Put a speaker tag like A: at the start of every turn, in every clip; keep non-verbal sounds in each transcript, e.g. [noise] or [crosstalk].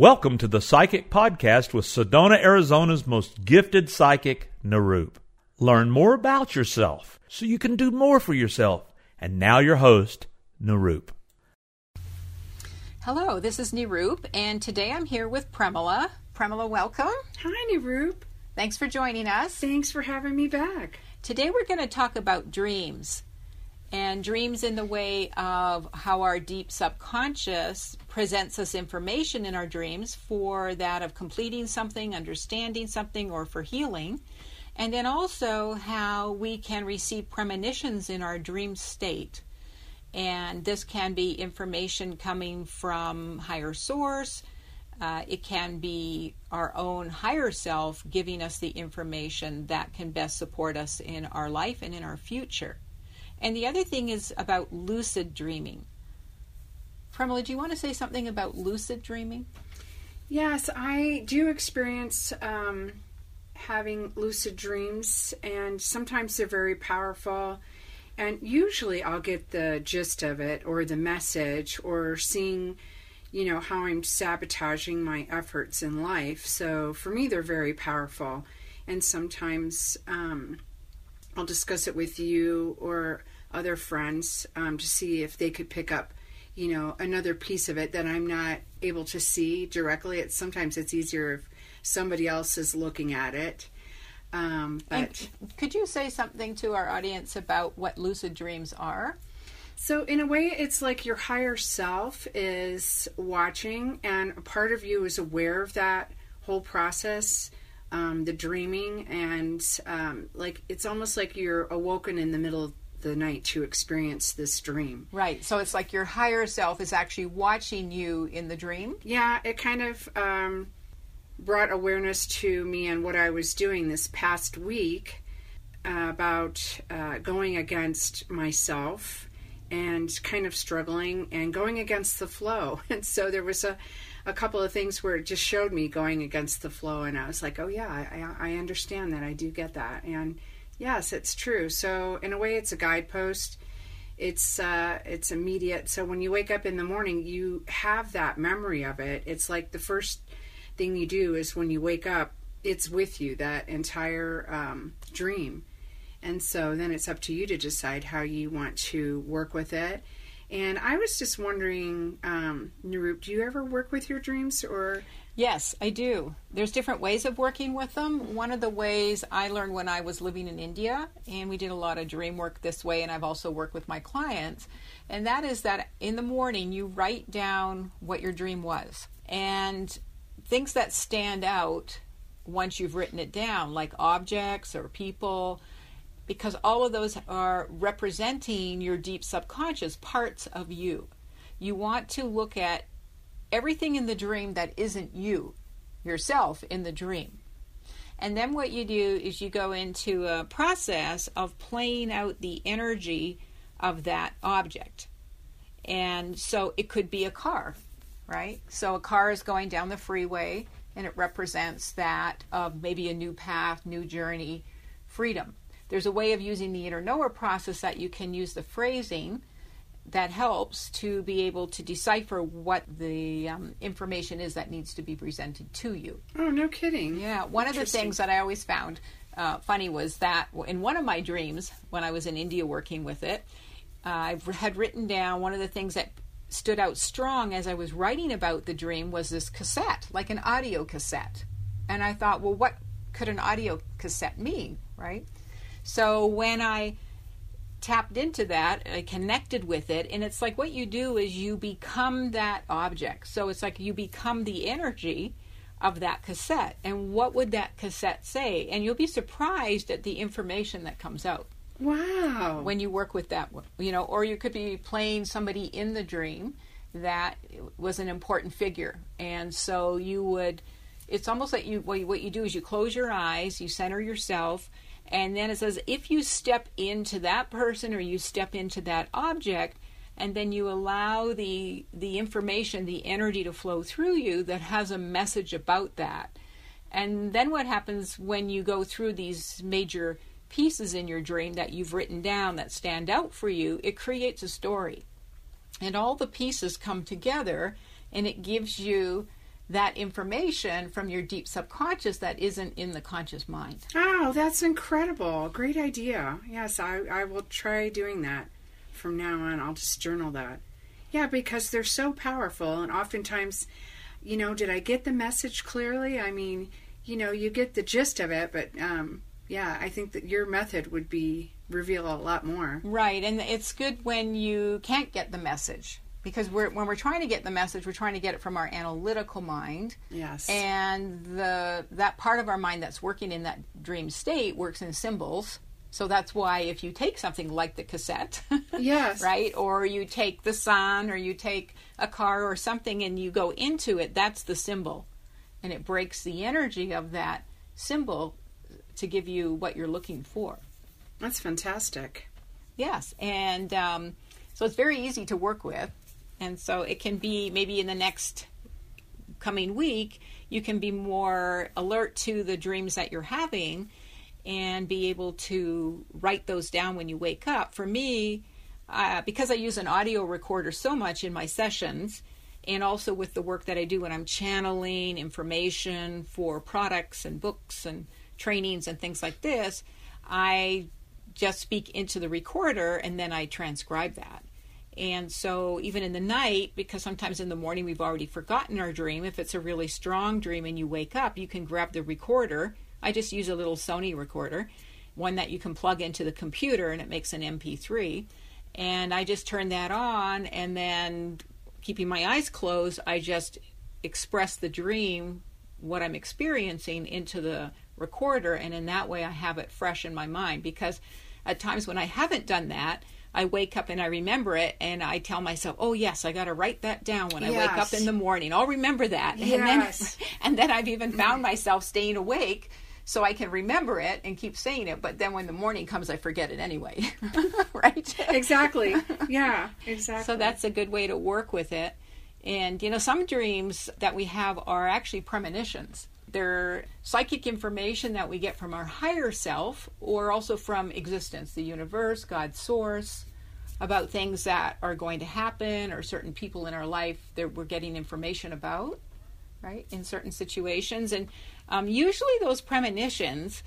A: Welcome to the Psychic Podcast with Sedona, Arizona's most gifted psychic, Nirup. Learn more about yourself so you can do more for yourself. And now your host, Nirup.
B: Hello, this is Nirup, and today I'm here with Premila. Premila, welcome.
C: Hi, Nirup.
B: Thanks for joining us.
C: Thanks for having me back.
B: Today we're going to talk about dreams and dreams in the way of how our deep subconscious presents us information in our dreams for that of completing something, understanding something, or for healing. And then also how we can receive premonitions in our dream state. And this can be information coming from higher source. Uh, it can be our own higher self giving us the information that can best support us in our life and in our future. And the other thing is about lucid dreaming. Premila, do you want to say something about lucid dreaming?
C: Yes, I do experience um, having lucid dreams, and sometimes they're very powerful. And usually I'll get the gist of it or the message or seeing, you know, how I'm sabotaging my efforts in life. So for me, they're very powerful. And sometimes um, I'll discuss it with you or other friends um, to see if they could pick up you know another piece of it that i'm not able to see directly. It's sometimes it's easier if somebody else is looking at it. Um, but
B: and could you say something to our audience about what lucid dreams are?
C: So in a way it's like your higher self is watching and a part of you is aware of that whole process um, the dreaming and um, like it's almost like you're awoken in the middle of the night to experience this dream.
B: Right. So it's like your higher self is actually watching you in the dream.
C: Yeah, it kind of um, brought awareness to me and what I was doing this past week uh, about uh, going against myself and kind of struggling and going against the flow. [laughs] And so there was a a couple of things where it just showed me going against the flow and i was like oh yeah i, I understand that i do get that and Yes, it's true. So in a way, it's a guidepost. It's uh, it's immediate. So when you wake up in the morning, you have that memory of it. It's like the first thing you do is when you wake up, it's with you that entire um, dream. And so then it's up to you to decide how you want to work with it. And I was just wondering, um, do you ever work with your dreams or?
B: Yes, I do. There's different ways of working with them. One of the ways I learned when I was living in India, and we did a lot of dream work this way, and I've also worked with my clients, and that is that in the morning you write down what your dream was. And things that stand out once you've written it down, like objects or people, because all of those are representing your deep subconscious parts of you. You want to look at everything in the dream that isn't you, yourself in the dream. And then what you do is you go into a process of playing out the energy of that object. And so it could be a car, right? So a car is going down the freeway and it represents that of maybe a new path, new journey, freedom. There's a way of using the inner knower process that you can use the phrasing that helps to be able to decipher what the um, information is that needs to be presented to you.
C: Oh, no kidding.
B: Yeah, one of the things that I always found uh, funny was that in one of my dreams, when I was in India working with it, uh, I had written down one of the things that stood out strong as I was writing about the dream was this cassette, like an audio cassette. And I thought, well, what could an audio cassette mean, right? So when I tapped into that, I connected with it, and it's like what you do is you become that object. So it's like you become the energy of that cassette. And what would that cassette say? And you'll be surprised at the information that comes out.
C: Wow.
B: When you work with that, you know, or you could be playing somebody in the dream that was an important figure. And so you would, it's almost like you, what you do is you close your eyes, you center yourself, and then it says if you step into that person or you step into that object, and then you allow the the information, the energy to flow through you that has a message about that. And then what happens when you go through these major pieces in your dream that you've written down that stand out for you, it creates a story. And all the pieces come together and it gives you that information from your deep subconscious that isn't in the conscious mind.
C: Oh, that's incredible. Great idea. Yes, I, I will try doing that from now on. I'll just journal that. Yeah, because they're so powerful, and oftentimes, you know, did I get the message clearly? I mean, you know, you get the gist of it, but um, yeah, I think that your method would be reveal a lot more.
B: Right, and it's good when you can't get the message because we're, when we're trying to get the message, we're trying to get it from our analytical mind.
C: Yes.
B: And the that part of our mind that's working in that dream state works in symbols. So that's why if you take something like the cassette, [laughs]
C: yes,
B: right, or you take the sun, or you take a car or something, and you go into it, that's the symbol, and it breaks the energy of that symbol to give you what you're looking for.
C: That's fantastic.
B: Yes, and um, so it's very easy to work with. And so it can be maybe in the next coming week, you can be more alert to the dreams that you're having and be able to write those down when you wake up. For me, uh, because I use an audio recorder so much in my sessions, and also with the work that I do when I'm channeling information for products and books and trainings and things like this, I just speak into the recorder and then I transcribe that. And so, even in the night, because sometimes in the morning we've already forgotten our dream, if it's a really strong dream and you wake up, you can grab the recorder. I just use a little Sony recorder, one that you can plug into the computer and it makes an MP3. And I just turn that on, and then keeping my eyes closed, I just express the dream, what I'm experiencing, into the recorder. And in that way, I have it fresh in my mind. Because at times when I haven't done that, I wake up and I remember it, and I tell myself, "Oh yes, I got to write that down when I wake up in the morning. I'll remember that."
C: Yes.
B: And then, [laughs] and then I've even found mm. myself staying awake so I can remember it and keep saying it. But then when the morning comes, I forget it anyway. [laughs] right?
C: Exactly. Yeah. [laughs] Exactly.
B: So that's a good way to work with it. And you know, some dreams that we have are actually premonitions. They're psychic information that we get from our higher self or also from existence, the universe, God's source, about things that are going to happen or certain people in our life that we're getting information about, right, in certain situations. And um, usually those premonitions,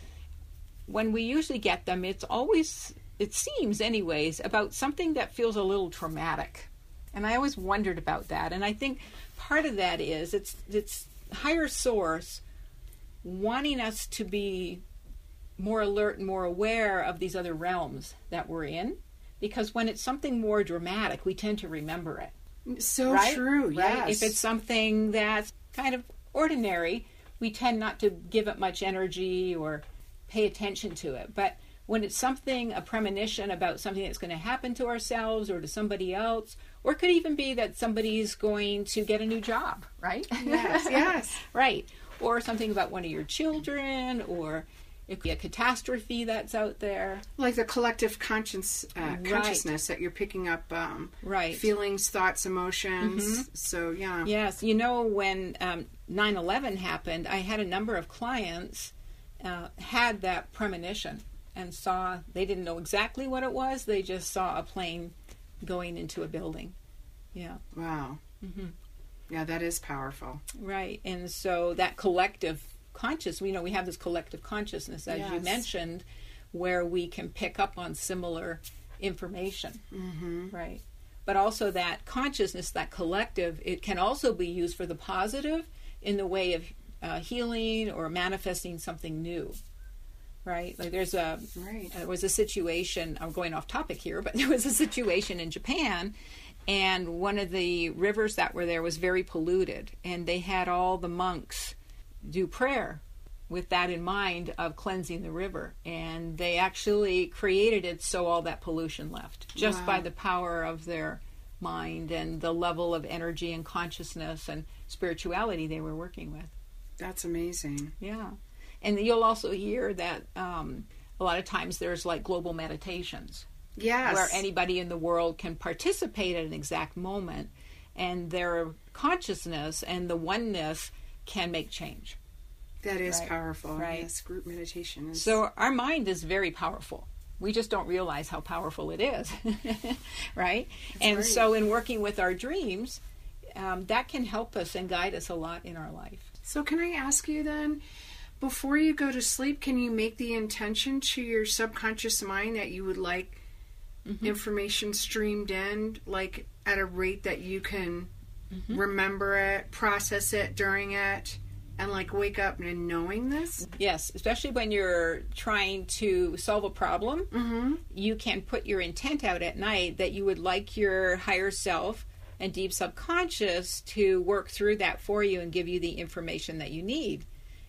B: when we usually get them, it's always, it seems anyways, about something that feels a little traumatic. And I always wondered about that. And I think part of that is it's, it's higher source wanting us to be more alert and more aware of these other realms that we're in because when it's something more dramatic we tend to remember it
C: so
B: right?
C: true.
B: right
C: Yes.
B: if it's something that's kind of ordinary we tend not to give it much energy or pay attention to it but when it's something a premonition about something that's going to happen to ourselves or to somebody else or it could even be that somebody's going to get a new job right
C: yes. [laughs] Yes.
B: right or something about one of your children or it could be a catastrophe that's out there.
C: Like the collective conscience uh,
B: Right.
C: consciousness that you're picking up um,
B: Right.
C: feelings thoughts emotions. So yeah.
B: Yes. You know when um, 9-11 happened i had a number of clients uh, had that premonition and saw they didn't know exactly what it was. They just saw a plane going into a building. Yeah.
C: Wow yeah that is powerful
B: Right. And so that collective conscious, you know, we have this collective consciousness, as you mentioned, where we can pick up on similar information. Mm-hmm. Right. But also that consciousness, that collective, it can also be used for the positive in the way of uh, healing or manifesting something new. Right. Like there's a
C: Right.
B: there was a situation. I'm going off topic here, but [laughs] there was a situation in Japan, and one of the rivers that were there was very polluted, and they had all the monks do prayer with that in mind of cleansing the river, and they actually created it so all that pollution left just
C: Wow.
B: by the power of their mind and the level of energy and consciousness and spirituality they were working with.
C: that's amazing
B: Yeah. And you'll also hear that um, a lot of times there's like global meditations
C: yes
B: where anybody in the world can participate at an exact moment and their consciousness and the oneness can make change.
C: that is
B: Right.
C: powerful
B: Right.
C: yes group meditation is
B: So our mind is very powerful. We just don't realize how powerful it is, [laughs] right? and
C: right.
B: so in working with our dreams, um, that can help us and guide us a lot in our life.
C: So, can I ask you then, before you go to sleep, can you make the intention to your subconscious mind that you would like mm-hmm. information streamed in, like at a rate that you can mm-hmm. remember it, process it during it? and like wake up and knowing this
B: yes especially when you're trying to solve a problem mm-hmm. you can put your intent out at night that you would like your higher self and deep subconscious to work through that for you and give you the information that you need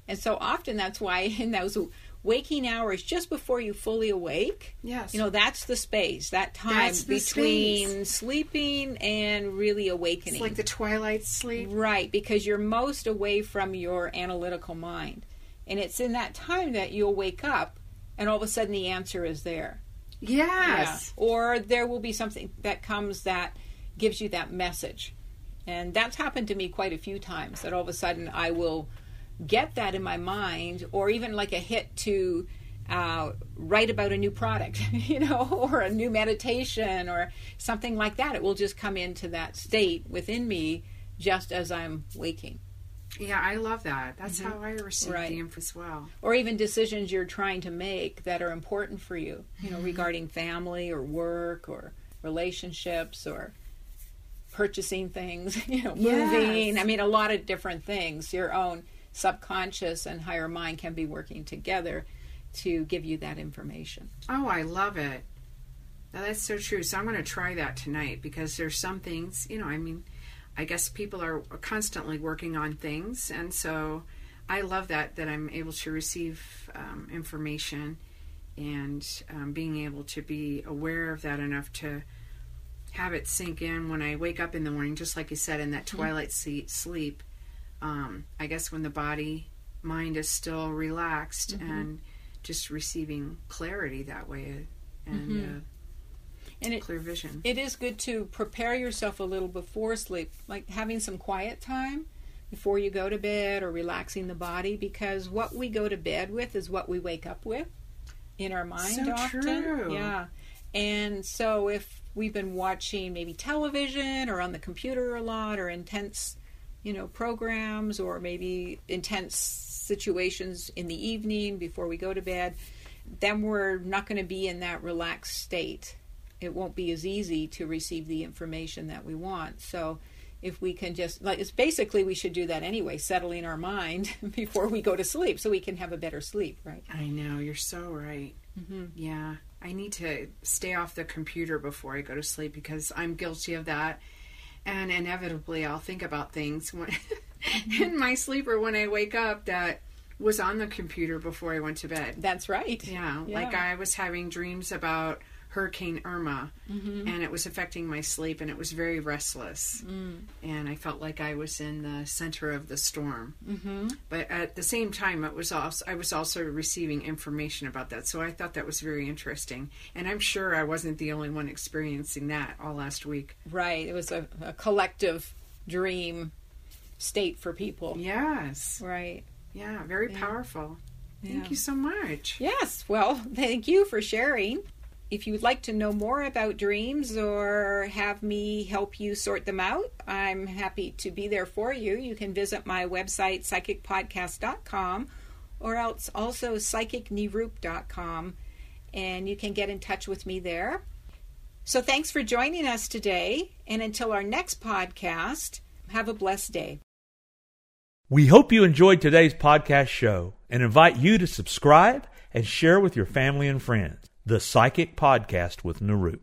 B: and so often that's why [laughs] in those waking hours just before you fully awake.
C: Yes.
B: You know, that's the space, that time between
C: space.
B: sleeping and really awakening.
C: It's like the twilight sleep.
B: Right, because you're most away from your analytical mind. And it's in that time that you'll wake up and all of a sudden the answer is there.
C: Yes.
B: Yeah. Or there will be something that comes that gives you that message. And that's happened to me quite a few times that all of a sudden I will get that in my mind, or even like a hit to uh, write about a new product, [laughs] you know, or a new meditation or something like that. It will just come into that state within me just as I'm waking.
C: Yeah, I love that. That's mm-hmm. how I receive right. the info as well.
B: Or even decisions you're trying to make that are important for you, you know, mm-hmm. regarding family or work or relationships or purchasing things, [laughs] you know, moving.
C: Yes.
B: I mean, a lot of different things. Your own subconscious and higher mind can be working together to give you that information.
C: Oh, I love it. Now, that's so true. So I'm going to try that tonight because there's some things, you know, I mean, I guess people are constantly working on things, and so I love that that I'm able to receive um, information and um, being able to be aware of that enough to have it sink in when I wake up in the morning, just like you said, in that mm-hmm. twilight sleep um, I guess when the body mind is still relaxed mm-hmm. and just receiving clarity that way and mm-hmm. uh, and it, clear vision.
B: It is good to prepare yourself a little before sleep, like having some quiet time before you go to bed or relaxing the body because what we go to bed with is what we wake up with in our mind
C: so
B: often.
C: True.
B: Yeah. And so if we've been watching maybe television or on the computer a lot or intense you know, programs or maybe intense situations in the evening before we go to bed, then we're not going to be in that relaxed state. It won't be as easy to receive the information that we want. So, if we can just like it's basically we should do that anyway settling our mind [laughs] before we go to sleep so we can have a better sleep right
C: i know you're so right mm-hmm. yeah i need to stay off the computer before i go to sleep because i'm guilty of that and inevitably I'll think about things when, mm-hmm. [laughs] in my sleep or when I wake up that was on the computer before I went to bed.
B: That's right.
C: Yeah, yeah. like I was having dreams about Hurricane Irma, mm-hmm. and it was affecting my sleep, and it was very restless. Mm. And I felt like I was in the center of the storm. Mm-hmm. But at the same time, it was also I was also receiving information about that, so I thought that was very interesting. And I'm sure I wasn't the only one experiencing that all last week.
B: Right, it was a, a collective dream state for people.
C: Yes.
B: Right.
C: Yeah, very yeah. powerful. Thank yeah. you so much.
B: Yes, well, [laughs] thank you for sharing. If you would like to know more about dreams or have me help you sort them out, I'm happy to be there for you. You can visit my website, psychicpodcast.com, or else also psychicnirup.com, and you can get in touch with me there. So thanks for joining us today, and until our next podcast, have a blessed day.
A: We hope you enjoyed today's podcast show and invite you to subscribe and share with your family and friends the Psychic Podcast with Nirup.